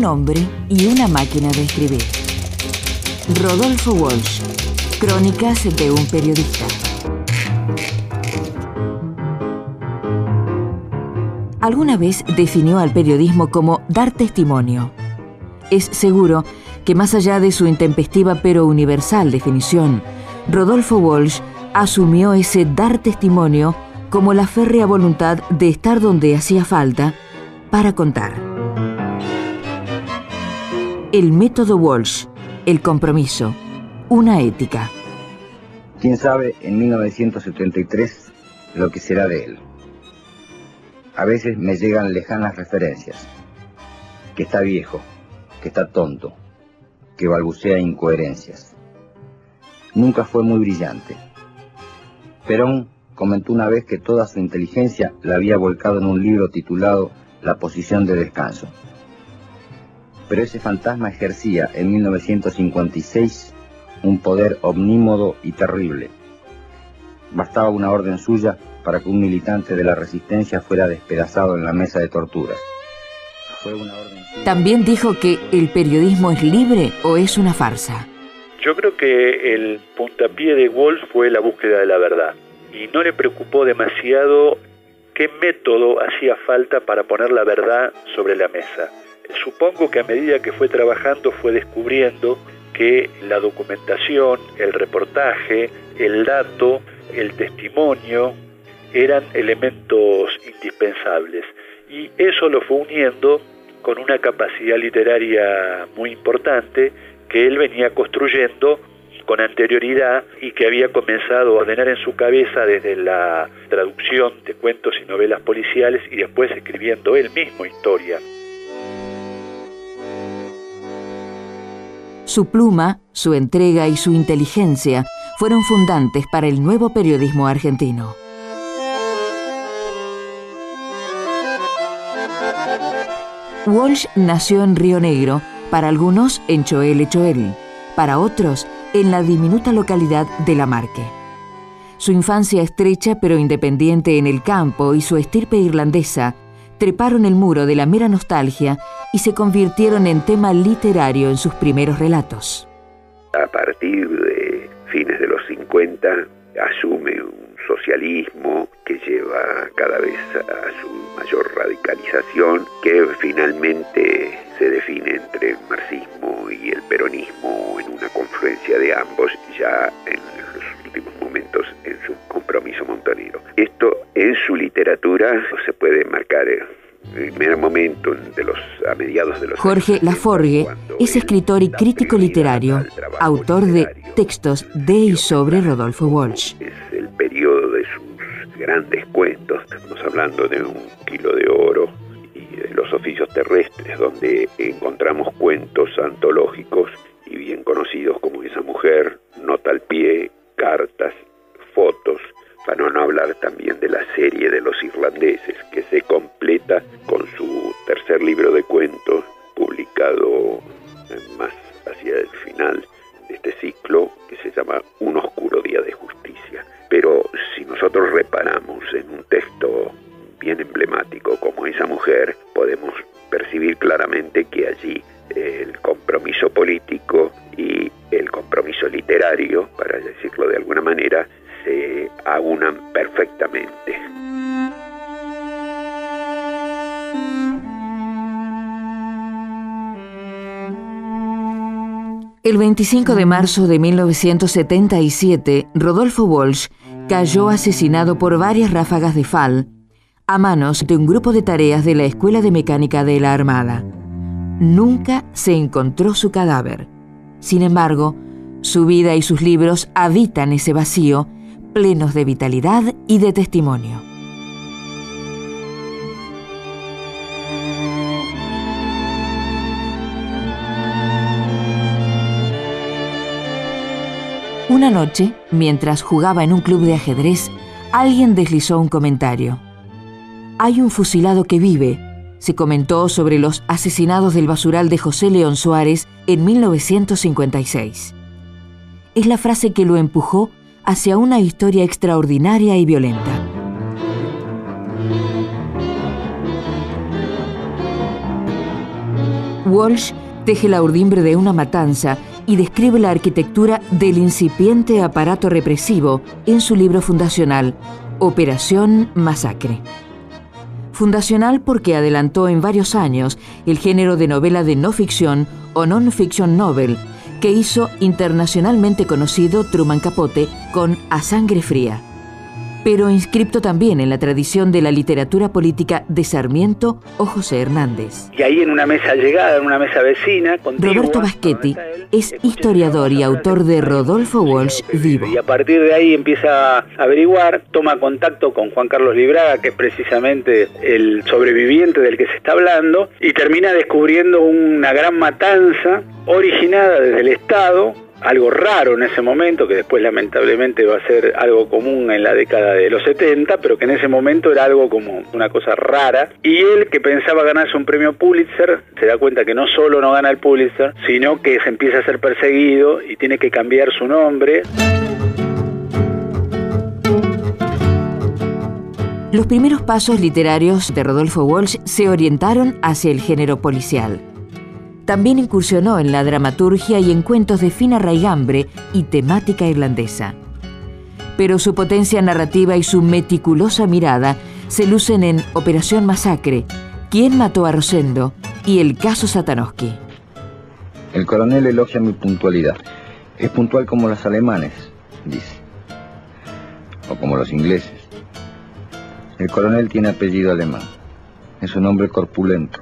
un hombre y una máquina de escribir. Rodolfo Walsh, Crónicas de un periodista. Alguna vez definió al periodismo como dar testimonio. Es seguro que más allá de su intempestiva pero universal definición, Rodolfo Walsh asumió ese dar testimonio como la férrea voluntad de estar donde hacía falta para contar. El método Walsh, el compromiso, una ética. ¿Quién sabe en 1973 lo que será de él? A veces me llegan lejanas referencias, que está viejo, que está tonto, que balbucea incoherencias. Nunca fue muy brillante. Perón comentó una vez que toda su inteligencia la había volcado en un libro titulado La posición de descanso. Pero ese fantasma ejercía en 1956 un poder omnímodo y terrible. Bastaba una orden suya para que un militante de la resistencia fuera despedazado en la mesa de torturas. También dijo que el periodismo es libre o es una farsa. Yo creo que el puntapié de Wolf fue la búsqueda de la verdad y no le preocupó demasiado qué método hacía falta para poner la verdad sobre la mesa. Supongo que a medida que fue trabajando fue descubriendo que la documentación, el reportaje, el dato, el testimonio eran elementos indispensables y eso lo fue uniendo con una capacidad literaria muy importante que él venía construyendo con anterioridad y que había comenzado a ordenar en su cabeza desde la traducción de cuentos y novelas policiales y después escribiendo él mismo historia. Su pluma, su entrega y su inteligencia fueron fundantes para el nuevo periodismo argentino. Walsh nació en Río Negro, para algunos en Choel Choel, para otros en la diminuta localidad de La Marque. Su infancia estrecha pero independiente en el campo y su estirpe irlandesa treparon el muro de la mera nostalgia y se convirtieron en tema literario en sus primeros relatos. A partir de fines de los 50 asume un socialismo que lleva cada vez a su mayor radicalización, que finalmente se define entre el marxismo y el peronismo en una confluencia de ambos ya en los últimos momentos en su compromiso montonero. Esto en su literatura se puede marcar primer momento de los a mediados de los Jorge Laforgue es escritor y crítico literario, autor de textos de y sobre Rodolfo Walsh. Es el periodo de sus grandes cuentos, estamos hablando de un kilo de oro y de los oficios terrestres, donde encontramos cuentos antológicos y bien conocidos como Esa mujer, Nota al pie, Cartas, Fotos, para no hablar también de la serie de los irlandeses, que se con su tercer libro de cuentos, publicado más hacia el final de este ciclo, que se llama Un oscuro día de justicia. Pero si nosotros reparamos en un texto bien emblemático como esa mujer, podemos percibir claramente que allí el compromiso político y el compromiso literario, para decirlo de alguna manera, se aunan perfectamente. El 25 de marzo de 1977, Rodolfo Walsh cayó asesinado por varias ráfagas de FAL a manos de un grupo de tareas de la Escuela de Mecánica de la Armada. Nunca se encontró su cadáver. Sin embargo, su vida y sus libros habitan ese vacío plenos de vitalidad y de testimonio. Una noche, mientras jugaba en un club de ajedrez, alguien deslizó un comentario. Hay un fusilado que vive, se comentó sobre los asesinados del basural de José León Suárez en 1956. Es la frase que lo empujó hacia una historia extraordinaria y violenta. Walsh teje la urdimbre de una matanza y describe la arquitectura del incipiente aparato represivo en su libro fundacional, Operación Masacre. Fundacional porque adelantó en varios años el género de novela de no ficción o non-fiction novel, que hizo internacionalmente conocido Truman Capote con A Sangre Fría pero inscripto también en la tradición de la literatura política de Sarmiento o José Hernández. Y ahí en una mesa llegada, en una mesa vecina, Roberto Baschetti es historiador y autor de Rodolfo Walsh Vivo. Y a partir de ahí empieza a averiguar, toma contacto con Juan Carlos Libraga, que es precisamente el sobreviviente del que se está hablando, y termina descubriendo una gran matanza originada desde el Estado algo raro en ese momento, que después lamentablemente va a ser algo común en la década de los 70, pero que en ese momento era algo como una cosa rara. Y él, que pensaba ganarse un premio Pulitzer, se da cuenta que no solo no gana el Pulitzer, sino que se empieza a ser perseguido y tiene que cambiar su nombre. Los primeros pasos literarios de Rodolfo Walsh se orientaron hacia el género policial. También incursionó en la dramaturgia y en cuentos de fina raigambre y temática irlandesa. Pero su potencia narrativa y su meticulosa mirada se lucen en Operación Masacre, ¿Quién mató a Rosendo? y El caso Satanowski. El coronel elogia mi puntualidad. Es puntual como los alemanes, dice. O como los ingleses. El coronel tiene apellido alemán. Es un hombre corpulento,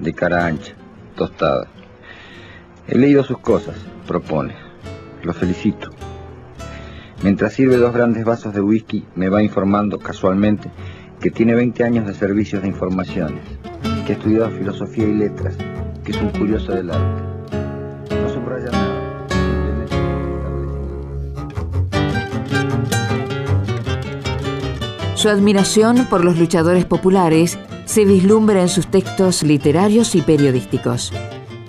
de cara ancha, tostada. He leído sus cosas, propone. Lo felicito. Mientras sirve dos grandes vasos de whisky, me va informando casualmente que tiene 20 años de servicios de informaciones, que ha estudiado filosofía y letras, que es un curioso del arte. No subraya nada. Su admiración por los luchadores populares se vislumbra en sus textos literarios y periodísticos.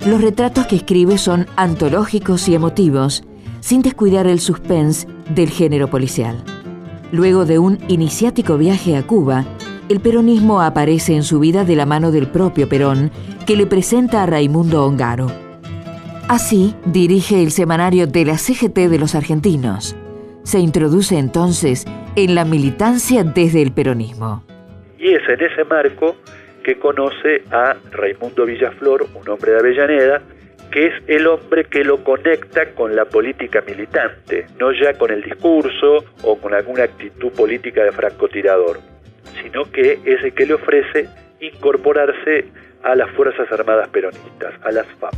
Los retratos que escribe son antológicos y emotivos, sin descuidar el suspense del género policial. Luego de un iniciático viaje a Cuba, el peronismo aparece en su vida de la mano del propio Perón, que le presenta a Raimundo Ongaro. Así dirige el semanario de la CGT de los argentinos. Se introduce entonces en la militancia desde el peronismo. Y es en ese marco que conoce a Raimundo Villaflor, un hombre de Avellaneda, que es el hombre que lo conecta con la política militante, no ya con el discurso o con alguna actitud política de francotirador, sino que es el que le ofrece incorporarse a las Fuerzas Armadas Peronistas, a las FAP.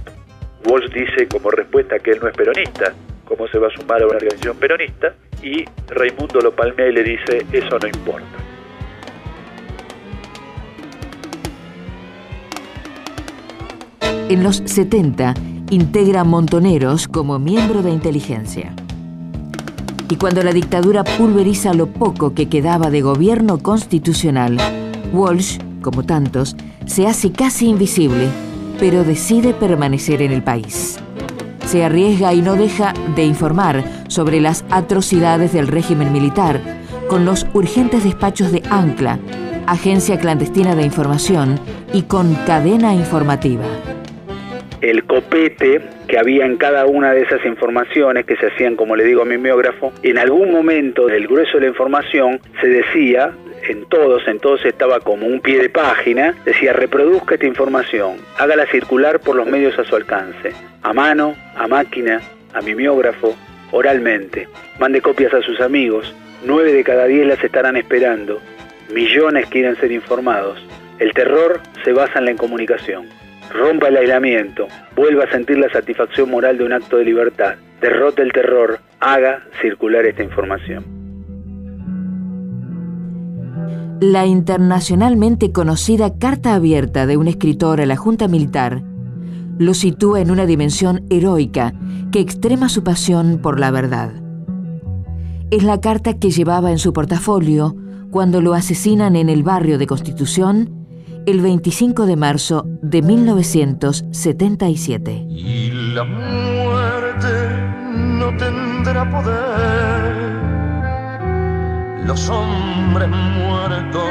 Walsh dice como respuesta que él no es peronista, cómo se va a sumar a una organización peronista, y Raimundo lo palmea y le dice, eso no importa. En los 70 integra Montoneros como miembro de inteligencia. Y cuando la dictadura pulveriza lo poco que quedaba de gobierno constitucional, Walsh, como tantos, se hace casi invisible, pero decide permanecer en el país. Se arriesga y no deja de informar sobre las atrocidades del régimen militar, con los urgentes despachos de Ancla, agencia clandestina de información, y con cadena informativa el copete que había en cada una de esas informaciones que se hacían, como le digo a mi miógrafo, en algún momento del grueso de la información se decía, en todos, en todos estaba como un pie de página, decía reproduzca esta información, hágala circular por los medios a su alcance, a mano, a máquina, a mimeógrafo, oralmente. Mande copias a sus amigos, nueve de cada diez las estarán esperando, millones quieren ser informados. El terror se basa en la incomunicación rompa el aislamiento, vuelva a sentir la satisfacción moral de un acto de libertad, derrote el terror, haga circular esta información. La internacionalmente conocida Carta Abierta de un escritor a la Junta Militar lo sitúa en una dimensión heroica que extrema su pasión por la verdad. Es la carta que llevaba en su portafolio cuando lo asesinan en el barrio de Constitución el 25 de marzo de 1977. Y la muerte no tendrá poder. Los hombres muertos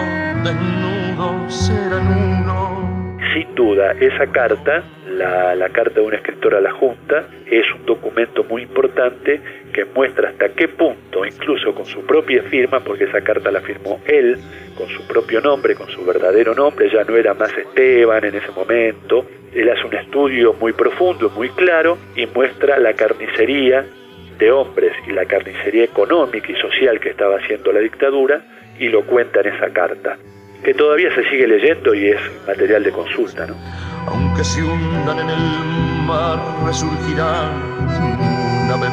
desnudos serán uno. Sin duda, esa carta, la, carta de un escritor a la Junta, es un documento muy importante que muestra hasta qué punto, incluso con su propia firma, porque esa carta la firmó él, con su propio nombre, con su verdadero nombre, ya no era más Esteban en ese momento, él hace un estudio muy profundo, muy claro, y muestra la carnicería de hombres y la carnicería económica y social que estaba haciendo la dictadura, y lo cuenta en esa carta que todavía se sigue leyendo y es material de consulta. ¿no? Aunque se hundan en el mar, resurgirán una vez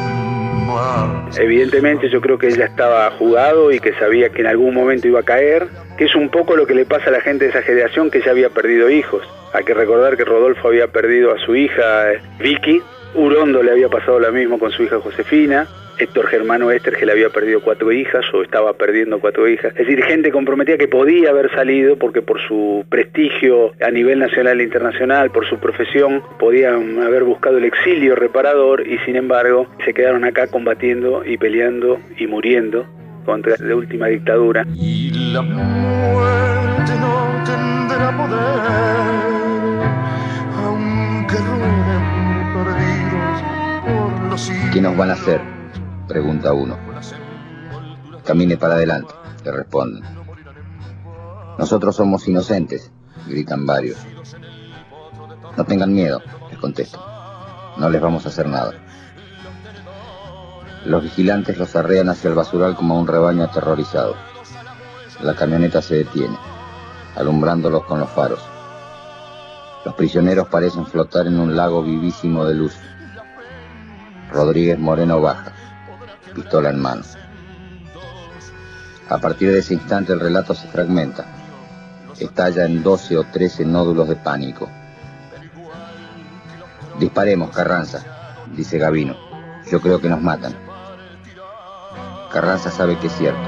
más. Evidentemente yo creo que ella estaba jugado y que sabía que en algún momento iba a caer, que es un poco lo que le pasa a la gente de esa generación que ya había perdido hijos. Hay que recordar que Rodolfo había perdido a su hija eh, Vicky, Urondo le había pasado lo mismo con su hija Josefina, Héctor Germano Ester, que le había perdido cuatro hijas o estaba perdiendo cuatro hijas. Es decir, gente comprometida que podía haber salido porque por su prestigio a nivel nacional e internacional, por su profesión, podían haber buscado el exilio reparador y sin embargo se quedaron acá combatiendo y peleando y muriendo contra la última dictadura. Y la muerte no tendrá poder, aunque perdidos por los ¿Qué nos van a hacer? Pregunta uno. Camine para adelante, le responden. Nosotros somos inocentes, gritan varios. No tengan miedo, les contesto. No les vamos a hacer nada. Los vigilantes los arrean hacia el basural como un rebaño aterrorizado. La camioneta se detiene, alumbrándolos con los faros. Los prisioneros parecen flotar en un lago vivísimo de luz. Rodríguez Moreno baja pistola en mano. A partir de ese instante el relato se fragmenta. Estalla en 12 o 13 nódulos de pánico. Disparemos, Carranza, dice Gavino. Yo creo que nos matan. Carranza sabe que es cierto.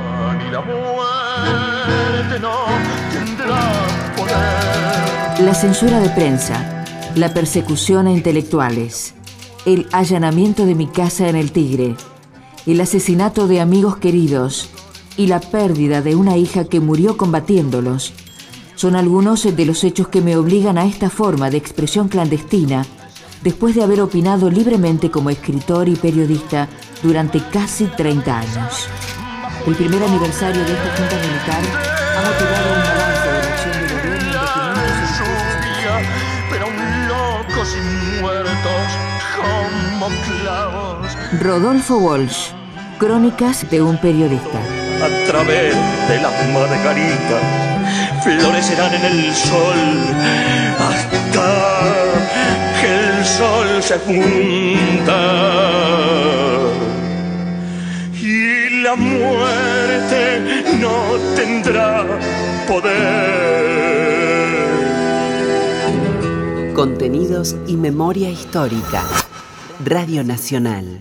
La censura de prensa, la persecución a intelectuales, el allanamiento de mi casa en el Tigre, el asesinato de amigos queridos y la pérdida de una hija que murió combatiéndolos. Son algunos de los hechos que me obligan a esta forma de expresión clandestina después de haber opinado libremente como escritor y periodista durante casi 30 años. El primer aniversario de esta Junta Militar ha motivado un avance de la acción de gobierno pero locos y muertos como clavos. Rodolfo Walsh, Crónicas de un periodista. A través de las margaritas florecerán en el sol hasta que el sol se funda y la muerte no tendrá poder. Contenidos y memoria histórica. Radio Nacional.